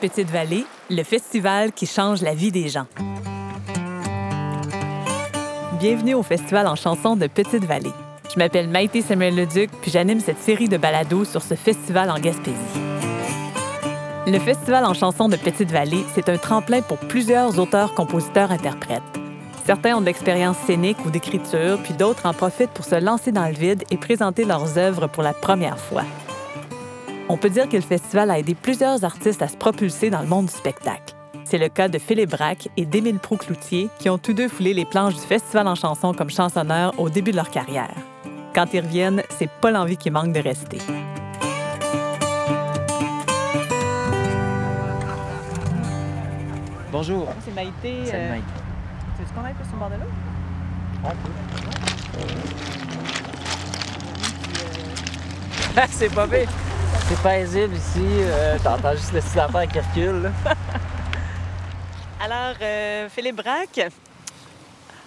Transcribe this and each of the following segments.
Petite Vallée, le festival qui change la vie des gens. Bienvenue au festival en chansons de Petite Vallée. Je m'appelle Maïté Samuel Leduc, puis j'anime cette série de balados sur ce festival en Gaspésie. Le festival en chansons de Petite Vallée, c'est un tremplin pour plusieurs auteurs, compositeurs, interprètes. Certains ont de l'expérience scénique ou d'écriture, puis d'autres en profitent pour se lancer dans le vide et présenter leurs œuvres pour la première fois. On peut dire que le festival a aidé plusieurs artistes à se propulser dans le monde du spectacle. C'est le cas de Philippe Braque et d'Émile Proux-Cloutier, qui ont tous deux foulé les planches du festival en chanson comme chansonneurs au début de leur carrière. Quand ils reviennent, c'est pas l'envie qui manque de rester. Bonjour. C'est Maïté. C'est euh, Maïté. Tu veux qu'on aille plus sur le bord de l'eau? c'est pas. C'est paisible ici. euh, T'entends juste le petit affaire qui recule. Alors, euh, Philippe Braque,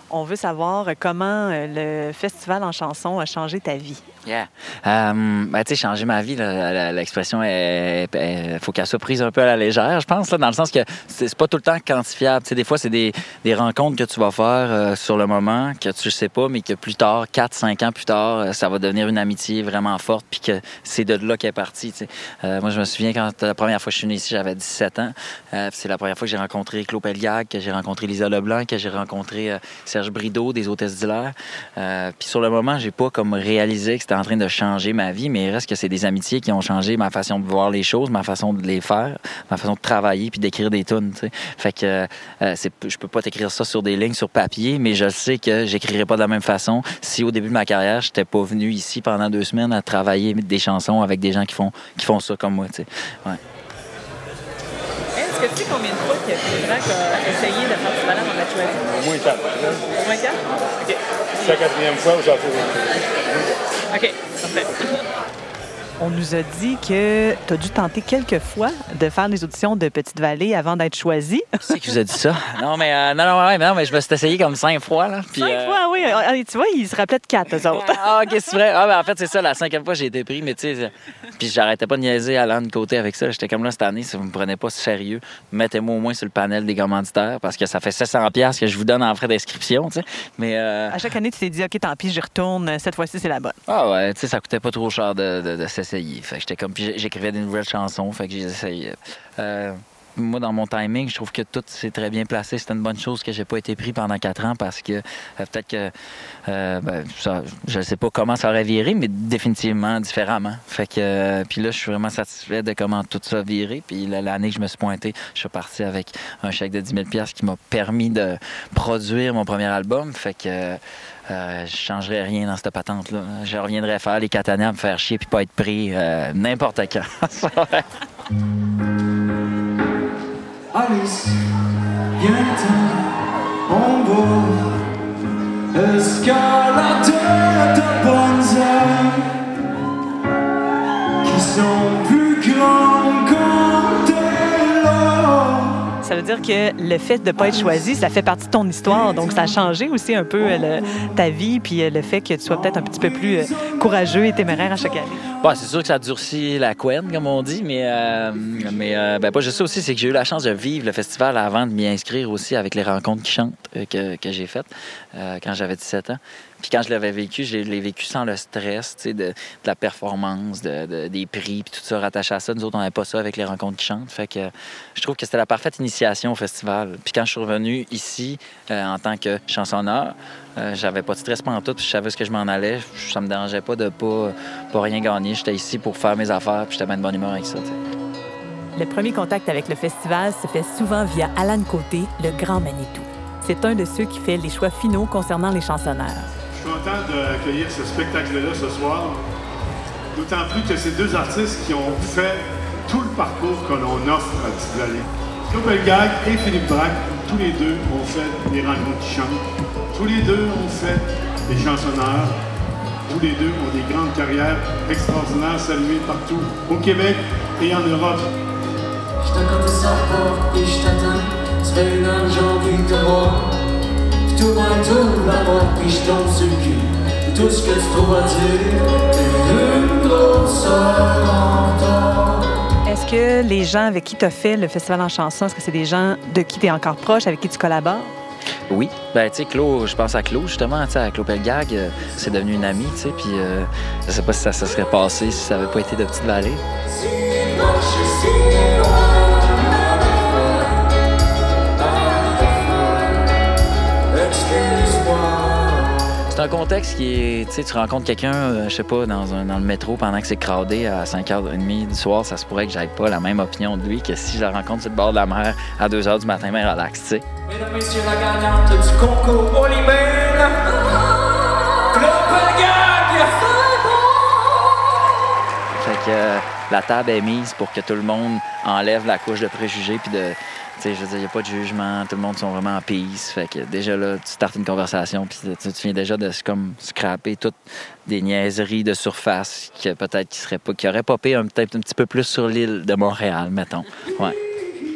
on veut savoir comment euh, le festival en chanson a changé ta vie. Yeah. Euh, ben, tu sais, changer ma vie, l'expression, il faut qu'elle soit prise un peu à la légère, je pense, là, dans le sens que c'est pas tout le temps quantifiable. Tu sais, des fois, c'est des, des rencontres que tu vas faire euh, sur le moment, que tu sais pas, mais que plus tard, 4, 5 ans plus tard, euh, ça va devenir une amitié vraiment forte, puis que c'est de là qu'elle est partie. moi, je me souviens quand la première fois que je suis venu ici, j'avais 17 ans. C'est la première fois que j'ai rencontré Claude Pelliac, que j'ai rencontré Lisa Leblanc, que j'ai rencontré Serge Brideau, des hôtesses d'hilaire. Puis sur le moment, j'ai pas comme réalisé que c'était en train de changer ma vie, mais il reste que c'est des amitiés qui ont changé ma façon de voir les choses, ma façon de les faire, ma façon de travailler puis d'écrire des tunes. Fait que euh, c'est, je peux pas t'écrire ça sur des lignes sur papier, mais je sais que j'écrirais pas de la même façon si au début de ma carrière, j'étais pas venu ici pendant deux semaines à travailler des chansons avec des gens qui font qui font ça comme moi. Ouais. Est-ce que tu sais combien de fois que Philippe Braque a essayé de faire du ballon en choisi? Au moins quatre. Au moins quatre? OK. C'est la quatrième fois où j'en fais OK, parfait. On nous a dit que tu as dû tenter quelques fois de faire des auditions de Petite Vallée avant d'être choisi. C'est qui vous a dit ça? Non, mais, euh, non, non, ouais, non, mais je me suis essayé comme cinq fois. Là, puis, Cinq euh, fois, oui. Ah, Tu vois, ils se rappelaient de quatre, eux autres. Ah, ok, c'est vrai. Ah, ben, en fait, c'est ça. La cinquième fois, j'ai été pris, mais tu sais, euh, puis j'arrêtais pas de niaiser Alan de côté avec ça. J'étais comme là cette année, si vous me prenez pas sérieux, mettez-moi au moins sur le panel des commanditaires parce que ça fait 700$ piastres que je vous donne en frais d'inscription, tu sais. Mais, euh, À chaque année, tu t'es dit, OK, tant pis, j'y retourne. Cette fois-ci, c'est la bonne. ah ouais, tu sais, ça coûtait pas trop cher de, de- de j'écrivais des nouvelles chansons, fait que j'ai essayé. Euh, moi, dans mon timing, je trouve que tout s'est très bien placé. C'était une bonne chose que j'ai pas été pris pendant quatre ans parce que euh, peut-être que euh, ben, je ne sais pas comment ça aurait viré, mais définitivement différemment. Fait que puis là, je suis vraiment satisfait de comment tout ça a viré. Puis la- l'année que je me suis pointé, je suis parti avec un chèque de 10 000 pièces qui m'a permis de produire mon premier album. Fait que euh, je changerais rien dans cette patente-là. Je reviendrais faire les années à me faire chier puis pas être pris euh, n'importe quand. Alice, viens-t'en, on va escalader de bonnes qui sont plus grandes quand veut dire que le fait de ne pas être choisi, ça fait partie de ton histoire. Donc, ça a changé aussi un peu euh, ta vie, puis euh, le fait que tu sois peut-être un petit peu plus euh, courageux et téméraire à chaque année. Bon, c'est sûr que ça durcit la couenne, comme on dit, mais, mais euh, ben, juste ça aussi, c'est que j'ai eu la chance de vivre le festival avant de m'y inscrire aussi avec les rencontres qui chantent que, que j'ai faites quand j'avais 17 ans. Puis quand je l'avais vécu, je l'ai vécu sans le stress sais, de, de la performance, de, de- des prix, puis tout ça rattaché à ça. Nous autres, on n'avait pas ça avec les rencontres qui chantent. Fait que je trouve que c'était la parfaite au festival. Puis quand je suis revenu ici euh, en tant que chansonneur, euh, j'avais pas de stress pendant tout, puis je savais ce que je m'en allais. Ça me dérangeait pas de pas, pas rien gagner. J'étais ici pour faire mes affaires, puis j'étais bien de bonne humeur avec ça. Le premier contact avec le festival se fait souvent via Alan Côté, le grand Manitou. C'est un de ceux qui fait les choix finaux concernant les chansonneurs. Je suis content d'accueillir ce spectacle-là ce soir. D'autant plus que c'est deux artistes qui ont fait tout le parcours que l'on offre à Petite Vallée. Claude Pelgag et Philippe Braque, tous les deux ont fait des rencontres qui. Tous les deux ont fait des chansonneurs. Tous les deux ont des grandes carrières extraordinaires saluées partout au Québec et en Europe. Je t'attends ça pas et je t'attends. Ça fait une heure que j'ai envie de te voir. Puis tout un tour porte puis je tombe sur le cul. Tout ce que tu trouves à dire, t'es une grosse en. Est-ce que les gens avec qui tu as fait le festival en chanson, est-ce que c'est des gens de qui tu es encore proche, avec qui tu collabores? Oui. Ben, tu sais, Claude, je pense à Claude, justement, tu sais, à Claude Pelgag, euh, c'est devenu une amie, tu sais, puis euh, je sais pas si ça se serait passé si ça avait pas été de Petite Vallée. C'est un contexte qui est, tu sais, tu rencontres quelqu'un, euh, je sais pas, dans, un- dans le métro pendant que c'est crowdé à 5h30 du soir, ça se pourrait que j'aille pas la même opinion de lui que si je le rencontre sur le bord de la mer à 2h du matin, mais relax, tu sais. Mesdames, messieurs, la gagnante du concours Claude Pelgag. Fait que euh, la table est mise pour que tout le monde enlève la couche de préjugés puis de je veux dire il y a pas de jugement, tout le monde sont vraiment en peace. Fait que déjà là tu startes une conversation puis tu, viens déjà de comme scraper toutes des niaiseries de surface que peut-être qui seraient pas qui auraient popé un petit peu plus sur l'île de Montréal mettons. Ouais.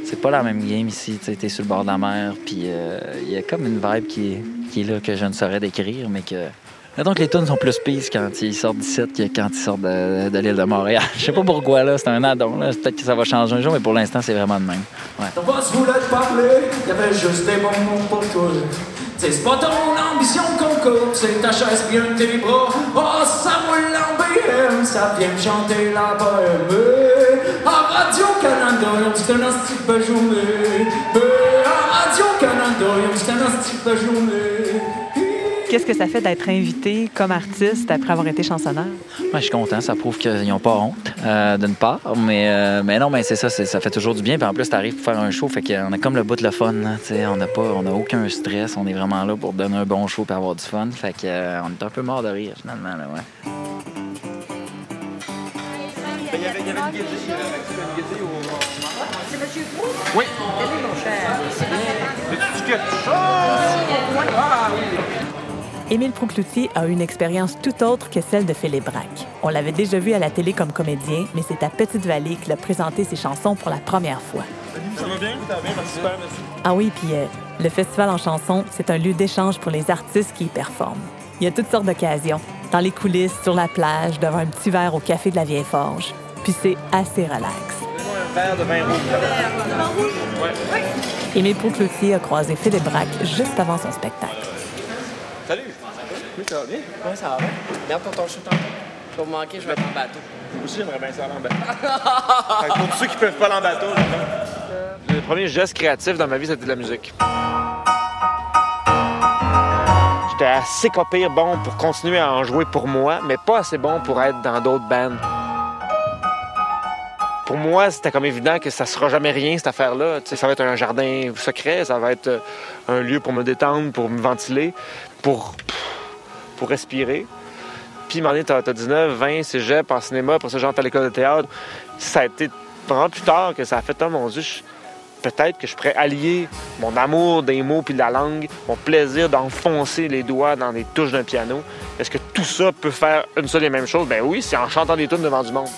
C'est pas la même game ici, tu t'es sur le bord de la mer, puis euh, il y a comme une vibe qui qui est là que je ne saurais décrire, mais que donc les tunes sont plus peace quand ils sortent d'ici que quand ils sortent de, de l'île de Montréal. Je sais pas pourquoi, là, c'est un addon. Là. Peut-être que ça va changer un jour, mais pour l'instant, c'est vraiment de même. Ouais. Ton boss voulait te parler, y'avait juste des bons mots pour toi. C'est pas ton ambition qu'on coupe, c'est ta chaise bien tes bras. Oh, ça roule en BM, ça vient me chanter la bohème. En Radio-Canada, dit un hostie de journée. En Radio-Canada, dit un hostie de journée. Qu'est-ce que ça fait d'être invité comme artiste après avoir été chansonneur? Ouais, je suis content, ça prouve qu'ils n'ont pas honte, euh, d'une part. Mais, euh, mais non, mais c'est ça, c'est- ça fait toujours du bien. Puis en plus, t'arrives pour faire un show, fait qu'on a comme le bout de le fun. là, on n'a pas, on a aucun stress, on est vraiment là pour donner un bon show et avoir du fun. Fait que, euh, on est un peu mort de rire, finalement. Là, ouais. Émile Proucloutier a une expérience tout autre que celle de Philippe Braque. On l'avait déjà vu à la télé comme comédien, mais c'est à Petite-Vallée qu'il a présenté ses chansons pour la première fois. Ah oui, puis euh, le festival en chansons, c'est un lieu d'échange pour les artistes qui y performent. Il y a toutes sortes d'occasions, dans les coulisses, sur la plage, devant un petit verre au café de la Vieille Forge. Puis c'est assez relax. Émile Proucloutier a croisé Philippe Braque juste avant son spectacle. Salut! Oui, ça va bien? Ouais, ça va bien. Regarde pour ton vas me manquer, je vais être en bateau. Moi aussi, j'aimerais bien ça aller en bateau. Fait que pour tous ceux qui peuvent pas aller en bateau. Le premier geste créatif dans ma vie, c'était de la musique. J'étais assez pire bon pour continuer à en jouer pour moi, mais pas assez bon pour être dans d'autres bands. Pour moi, c'était comme évident que ça sera jamais rien, cette affaire-là. Ça va être un jardin secret, ça va être euh, un lieu pour me détendre, pour me ventiler, pour, pour respirer. Puis, donné, t'as t'as 19, 20, cégep, en cinéma, pour ça, j'entre à l'école de théâtre. Ça a été vraiment plus tard que ça a fait, oh mon Dieu, peut-être que je pourrais allier mon amour des mots puis de la langue, mon plaisir d'enfoncer les doigts dans les touches d'un piano. Est-ce que tout ça peut faire une seule et même chose? Ben oui, c'est en chantant des tunes devant du monde.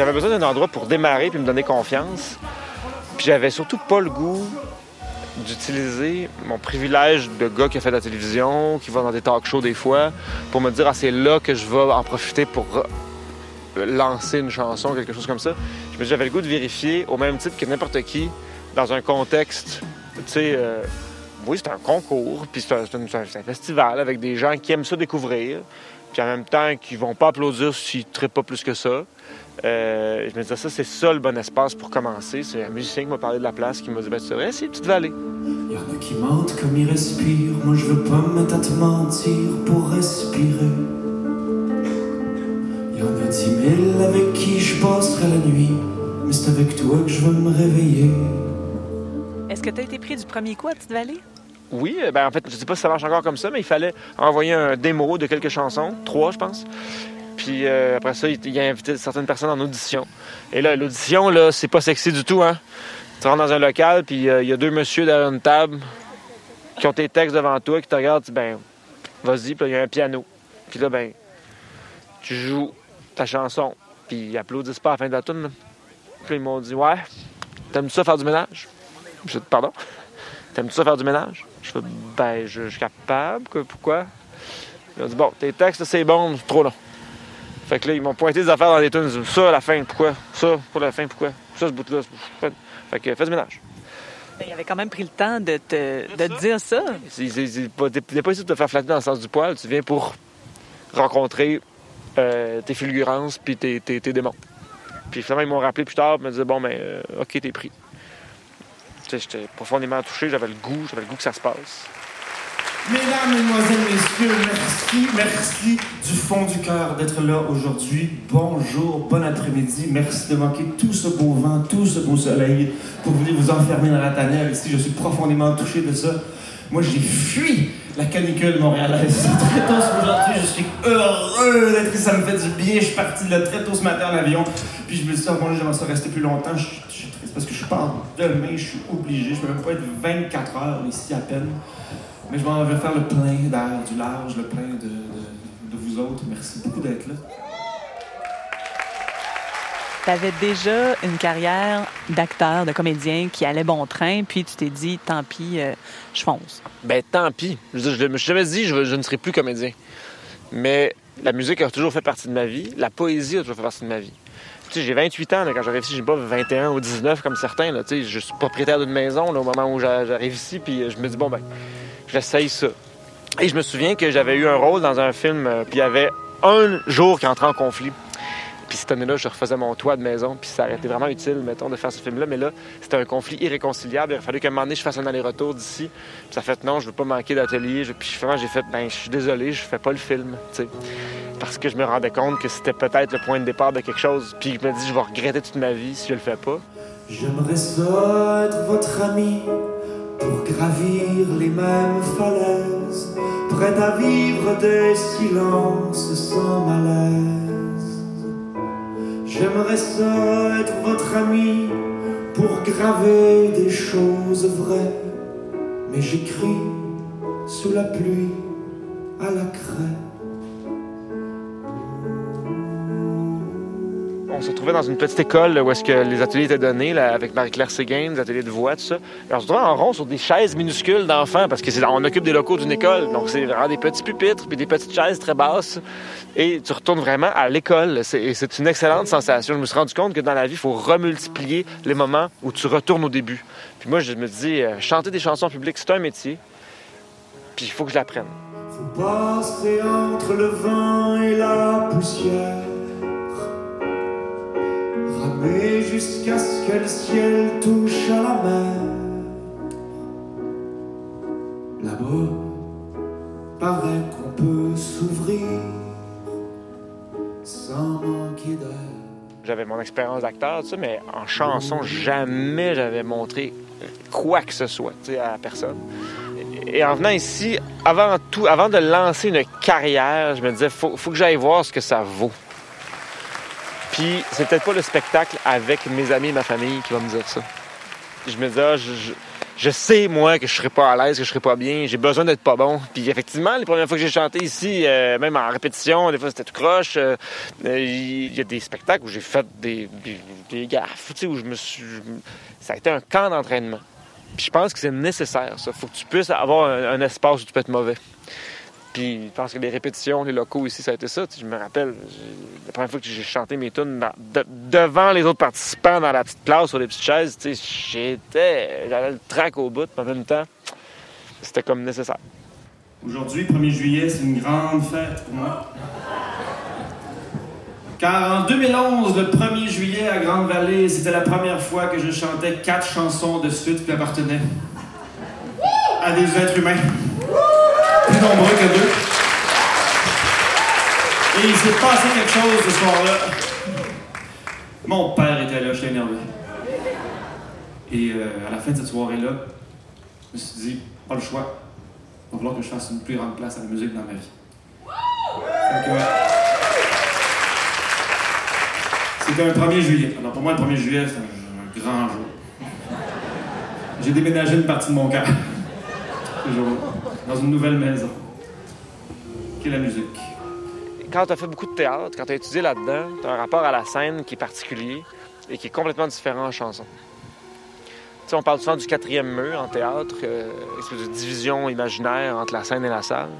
J'avais besoin d'un endroit pour démarrer puis me donner confiance. Puis j'avais surtout pas le goût d'utiliser mon privilège de gars qui a fait de la télévision, qui va dans des talk shows des fois, pour me dire ah c'est là que je vais en profiter pour lancer une chanson, quelque chose comme ça. J'avais le goût de vérifier au même titre que n'importe qui dans un contexte, tu sais. euh, oui, c'est un concours, puis c'est un, un festival avec des gens qui aiment ça découvrir, puis en même temps qui vont pas applaudir s'ils ne pas plus que ça. Euh, je me disais, ça, c'est ça le bon espace pour commencer. C'est un musicien qui m'a parlé de la place, qui m'a dit, ben, c'est vrai, c'est une petite vallée. Y'en a qui mentent comme ils respirent. Moi, je veux pas me mettre à te mentir pour respirer. Y'en a dix mille avec qui je passerai la nuit. Mais c'est avec toi que je veux me réveiller. Est-ce que tu as été pris du premier coup à Petite-Vallée? Oui, euh, ben, en fait, je sais pas si ça marche encore comme ça, mais il fallait envoyer un démo de quelques chansons, trois, je pense. Puis euh, après ça, il, a invité certaines personnes en audition. Et là, l'audition, là, c'est pas sexy du tout, hein. Tu rentres dans un local, puis euh, il y a deux messieurs derrière une table qui ont tes textes devant toi, qui te regardent, tu ben, vas-y, puis il y a un piano. Puis là, ben, tu joues ta chanson, puis ils applaudissent pas à la fin de la tune. Puis ils m'ont dit, ouais, t'aimes-tu ça faire du ménage? Pardon? T'aimes-tu ça faire du ménage? Je fais, ben, je, je suis capable, que- pourquoi? Ils ont dit Bon, tes textes, c'est bon, c'est trop long. Fait que là, ils m'ont pointé des affaires dans les tunes. Ils Ça, à la fin, pourquoi? Ça, pour la fin, pourquoi? Ça, ce bout-là. c'est- Fait que fais du ménage. Ben, il avait quand même pris le temps de te, de te dire ça. C'est- c'est pas- ici de te faire flatter dans le sens du poil. Tu viens pour rencontrer euh, tes fulgurances puis tes, tes, tes démons. Puis finalement, ils m'ont rappelé plus tard et me disaient Bon, ben, euh, OK, t'es pris. J'étais profondément touché. J'avais le goût, j'avais le goût que ça se passe. Mesdames, Mesdemoiselles, Messieurs, merci, merci du fond du cœur d'être là aujourd'hui. Bonjour, bon après-midi. Merci de manquer tout ce beau vent, tout ce beau soleil pour venir vous enfermer dans la tanière. Ici, je suis profondément touché de ça. Moi, j'ai fui la canicule montréalaise très tôt aujourd'hui. Je suis heureux d'être ici. Ça me fait du bien. Je suis parti là très tôt ce matin en avion. Puis je me suis dit, oh, bon, j'aimerais ça rester plus longtemps. Je suis triste parce que je pars demain. Je suis obligé. Je peux même pas être 24 heures ici à peine. Mais je m'en vais faire le plein d'air du large, le plein de, de- de vous autres. Merci beaucoup d'être là. Tu avais déjà une carrière d'acteur, de comédien qui allait bon train, puis tu t'es dit, tant pis, euh, je fonce. Ben, tant pis. Je, me suis jamais dit, je, je ne serai plus comédien. Mais la musique a toujours fait partie de ma vie. La poésie a toujours fait partie de ma vie. J'ai 28 ans là, quand j'arrive ici. J'ai pas 21 ou 19 comme certains. Là, je suis propriétaire d'une maison là, au moment où j'a- j'arrive ici. Puis euh, je me dis, bon, ben, j'essaye ça. Et je me souviens que j'avais eu un rôle dans un film. euh, puis il y avait un jour qui entrait en conflit. Puis cette année-là, je refaisais mon toit de maison, puis ça aurait été vraiment utile, mettons, de faire ce film-là. Mais là, c'était un conflit irréconciliable. Il a fallu qu'à un moment donné, je fasse un aller-retour d'ici. Puis ça fait non, je veux pas manquer d'atelier. Puis finalement, j'ai fait, ben, je suis désolé, je fais pas le film, tu sais. Parce que je me rendais compte que c'était peut-être le point de départ de quelque chose. Puis je me dis, je vais regretter toute ma vie si je le fais pas. J'aimerais ça être votre ami pour gravir les mêmes falaises, prêt à vivre des silences sans malaise. J'aimerais ça être votre ami pour graver des choses vraies, mais j'écris sous la pluie à la craie. On se retrouvait dans une petite école où est-ce que les ateliers étaient donnés avec Marie-Claire Séguin, des ateliers de voix, tout ça. Et on se retrouvait en rond sur des chaises minuscules d'enfants parce que c'est on occupe des locaux d'une école. Donc c'est vraiment des petits pupitres puis des petites chaises très basses. Et tu retournes vraiment à l'école. C'est c'est une excellente sensation. Je me suis rendu compte que dans la vie, il faut remultiplier les moments où tu retournes au début. Puis moi, je me dis, euh, chanter des chansons publiques, c'est un métier. Puis il faut que je l'apprenne. Faut entre le vent et la poussière. Jusqu'à ce que le ciel touche à la mer. Là-bas, paraît qu'on peut s'ouvrir sans manquer d'air. J'avais mon expérience d'acteur, tu sais, mais en chanson, jamais j'avais montré quoi que ce soit tu sais, à personne. Et en venant ici, avant tout, avant de lancer une carrière, je me disais, faut, faut que j'aille voir ce que ça vaut. Puis c'est peut-être pas le spectacle avec mes amis et ma famille qui va me dire ça. Je me disais, ah, je, sais, moi, que je serai pas à l'aise, que je serai pas bien, j'ai besoin d'être pas bon. Puis effectivement, les premières fois que j'ai chanté ici, euh, même en répétition, des fois c'était tout croche. euh, Il y a des spectacles où j'ai fait des, des, des gaffes, où je me suis. Ça a été un camp d'entraînement. Puis je pense que c'est nécessaire, ça. Faut que tu puisses avoir un espace où tu peux être mauvais. Puis je pense que les répétitions, les locaux ici, ça a été ça. Je me rappelle, la première fois que j'ai chanté mes tunes devant les autres participants dans la petite classe sur les petites chaises, j'étais. J'avais le trac au bout, puis en même temps, c'était comme nécessaire. Aujourd'hui, 1er juillet, c'est une grande fête pour moi. Car en 2011, le 1er juillet à Grande-Vallée, c'était la première fois que je chantais quatre chansons de suite qui appartenaient à des êtres humains. Nombreux que deux. Et il s'est passé quelque chose ce soir-là. Mon père était là, j'étais énervé. Et euh, à la fin de cette soirée-là, je me suis dit, pas le choix. Il va falloir que je fasse une plus grande place à la musique dans ma vie. Que, C'était un 1er juillet. Alors pour moi, le 1er juillet, c'est un, un grand jour. J'ai déménagé une partie de mon cœur. Ce jour-là. Dans une nouvelle maison. Qui est la musique? quand tu as fait beaucoup de théâtre, quand tu as étudié là-dedans, tu as un rapport à la scène qui est particulier et qui est complètement différent en chanson. Tu sais, on parle souvent du quatrième mur en théâtre, euh, espèce de division imaginaire entre la scène et la salle.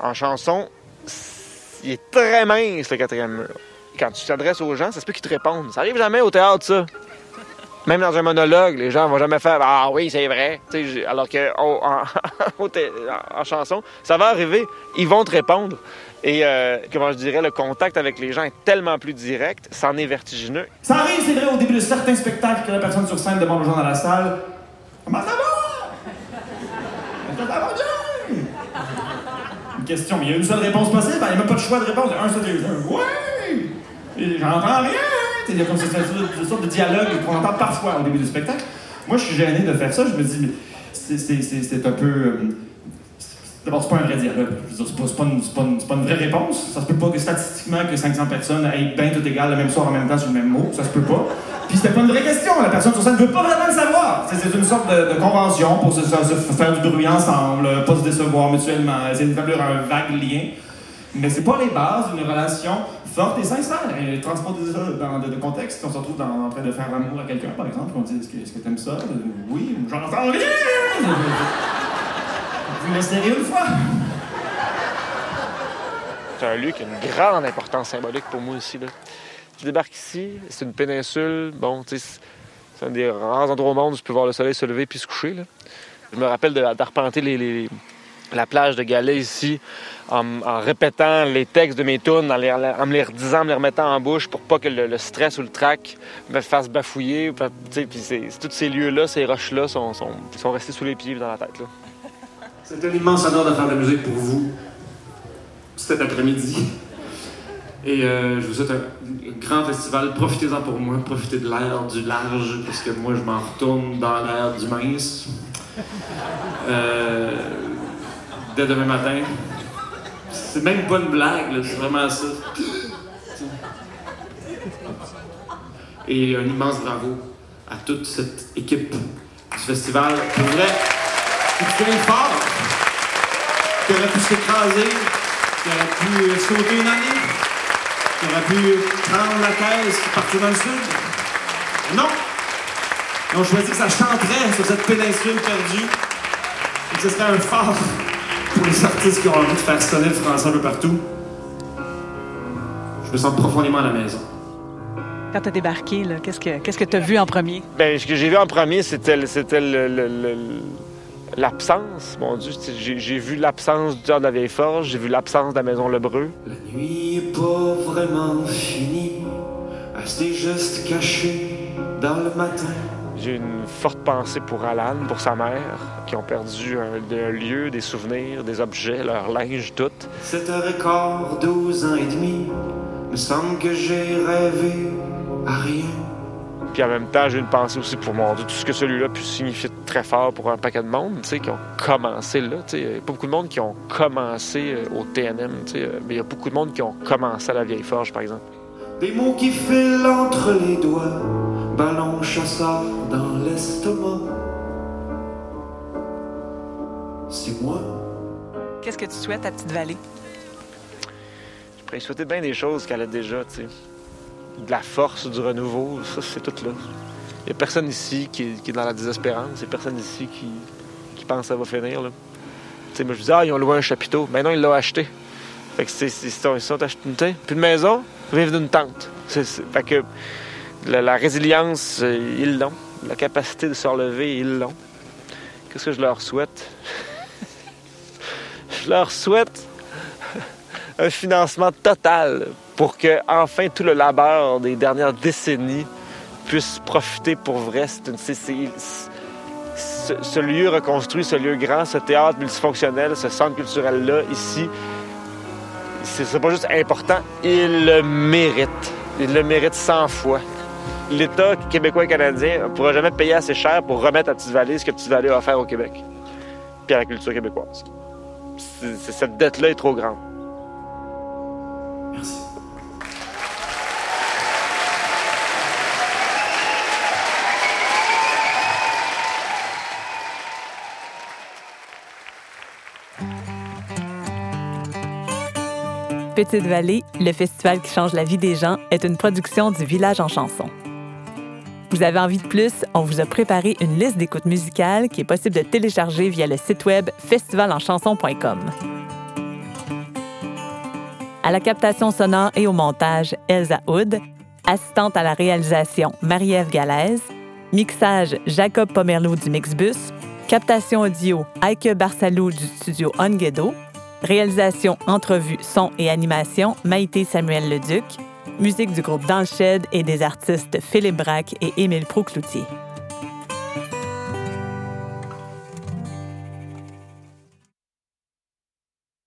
En chanson, il est très mince, le quatrième mur. Quand tu t'adresses aux gens, ça se peut qu'ils te répondent. Ça arrive jamais au théâtre, ça. Même dans un monologue, les gens vont jamais faire Ah oui, c'est vrai. alors que en, chanson, ça va arriver. Ils vont te répondre. Et euh, comment je dirais, le contact avec les gens est tellement plus direct, c'en est vertigineux. Ça arrive, c'est vrai, au début de certains spectacles, que la personne sur scène demande aux gens dans la salle Comment ça va? Que ça va bien Une question, mais il y a une seule réponse possible, ben, il n'y a même pas de choix de réponse. Un, seul, un. Oui J'entends rien Cette, cette sorte de dialogue qu'on entend parfois au début du spectacle. Moi, je suis gêné de faire ça. Je me dis, c'est un peu. Euh, D'abord, c'est pas un vrai dialogue. C'est pas, pas, une vraie réponse. Ça se peut pas que statistiquement que 500 personnes aient bien tout égal le même soir en même temps sur le même mot. Ça se peut pas. Puis c'était pas une vraie question. La personne sur scène ne veut pas vraiment le savoir. C'est une sorte de, convention pour se, faire du bruit ensemble, pas se décevoir mutuellement, essayer d'établir un vague lien. Mais c'est pas les bases d'une relation forte et sincère. Et transporter ça dans de, contexte, on se retrouve en train de faire l'amour à quelqu'un, par exemple, on dit Est-ce que tu aimes ça? Oui, j'en entends rien vous l'essayez une fois. C'est un lieu qui a une grande importance symbolique pour moi aussi. Là. Je débarque ici, c'est une péninsule. Bon, tu sais, c'est un des rares endroits au monde où je peux voir le soleil se lever puis se coucher. Je me rappelle d'arpenter les, la plage de Galets ici en, répétant les textes de mes tunes, en, me les redisant, en me les remettant en bouche pour pas que le, stress ou le trac me fasse bafouiller. Puis tous ces lieux-là, ces roches-là sont, sont, sont, restés sous les pieds dans la tête. C'est un immense honneur de faire de la musique pour vous cet après-midi. Et euh, je vous souhaite un grand festival. Profitez-en pour moi. Profitez de l'air du large, parce que moi, je m'en retourne dans l'air du mince. Euh, dès demain matin. C'est même pas une blague, c'est vraiment ça. Et un immense bravo à toute cette équipe du festival. Pour vrai, c'est fort qui aurait pu s'écraser, qui aurait pu euh, sauter une année, qui aurait pu prendre la caisse et partir dans le sud. Non! Ils ont choisi que ça chanterait sur cette péninsule perdue et que ce serait un phare pour les artistes qui ont envie de faire sonner le français un peu partout. Je me sens profondément à la maison. Quand tu as débarqué, qu'est-ce que tu as vu en premier? Bien, ce que j'ai vu en premier, c'était le, le, l'absence, mon Dieu, j'ai vu l'absence du de la Vieille Forge, j'ai vu l'absence de la Maison Lebreu. La nuit est pas vraiment finie, assez juste cachée dans le matin. J'ai une forte pensée pour Alan, pour sa mère, qui ont perdu un, lieu, des souvenirs, des objets, leur linge, tout. 7h15, 12 ans et demi, me semble que j'ai rêvé à rien. Puis en même temps, j'ai une pensée aussi pour mon Dieu, tout ce que celui-là pu signifier très fort pour un paquet de monde, tu sais, qui ont commencé là. Tu sais, il n'y a pas beaucoup de monde qui ont commencé euh, au TNM, tu sais, mais il y a beaucoup de monde qui ont commencé à la Vieille Forge, par exemple. Des mots qui filent entre les doigts, ballon chasseur dans l'estomac. C'est moi. Qu'est-ce que tu souhaites à Petite Vallée? Je pourrais souhaiter bien des choses qu'elle a déjà, tu sais de la force, du renouveau, ça, c'est tout là. Il n'y a personne ici qui est, dans la désespérance. Il n'y a personne ici qui, pense que ça va finir. Là. sais, moi, je dis, ah, ils ont loué un chapiteau. Mais non, ils l'ont acheté. Fait que c'est, ils sont achetés une tente. Puis une maison, ils vivent d'une tente. fait que la, résilience, euh, ils l'ont. La capacité de se relever, ils l'ont. Qu'est-ce que je leur souhaite? je leur souhaite un financement total pour que enfin tout le labeur des dernières décennies puisse profiter pour vrai. C'est une, ce, lieu reconstruit, ce lieu grand, ce théâtre multifonctionnel, ce centre culturel-là, ici, c'est pas juste important, il le mérite. Il le mérite 100 fois. L'État québécois et canadien ne pourra jamais payer assez cher pour remettre à Petite-Vallée ce que Petite-Vallée a offert au Québec, puis à la culture québécoise. cette dette-là est trop grande. Petite Vallée, le festival qui change la vie des gens, est une production du Village en chanson. Vous avez envie de plus? On vous a préparé une liste d'écoutes musicales qui est possible de télécharger via le site web festivalenchanson.com. À la captation sonore et au montage, Elsa Hood. Assistante à la réalisation, Marie-Ève Galaise. Mixage, Jacob Pomerleau du Mixbus. Captation audio, Aike Barsalou du studio Onguedo. Réalisation, entrevue, son et animation, Maïté Samuel Leduc. Musique du groupe Dans et des artistes Philippe Braque et Émile Procloutier.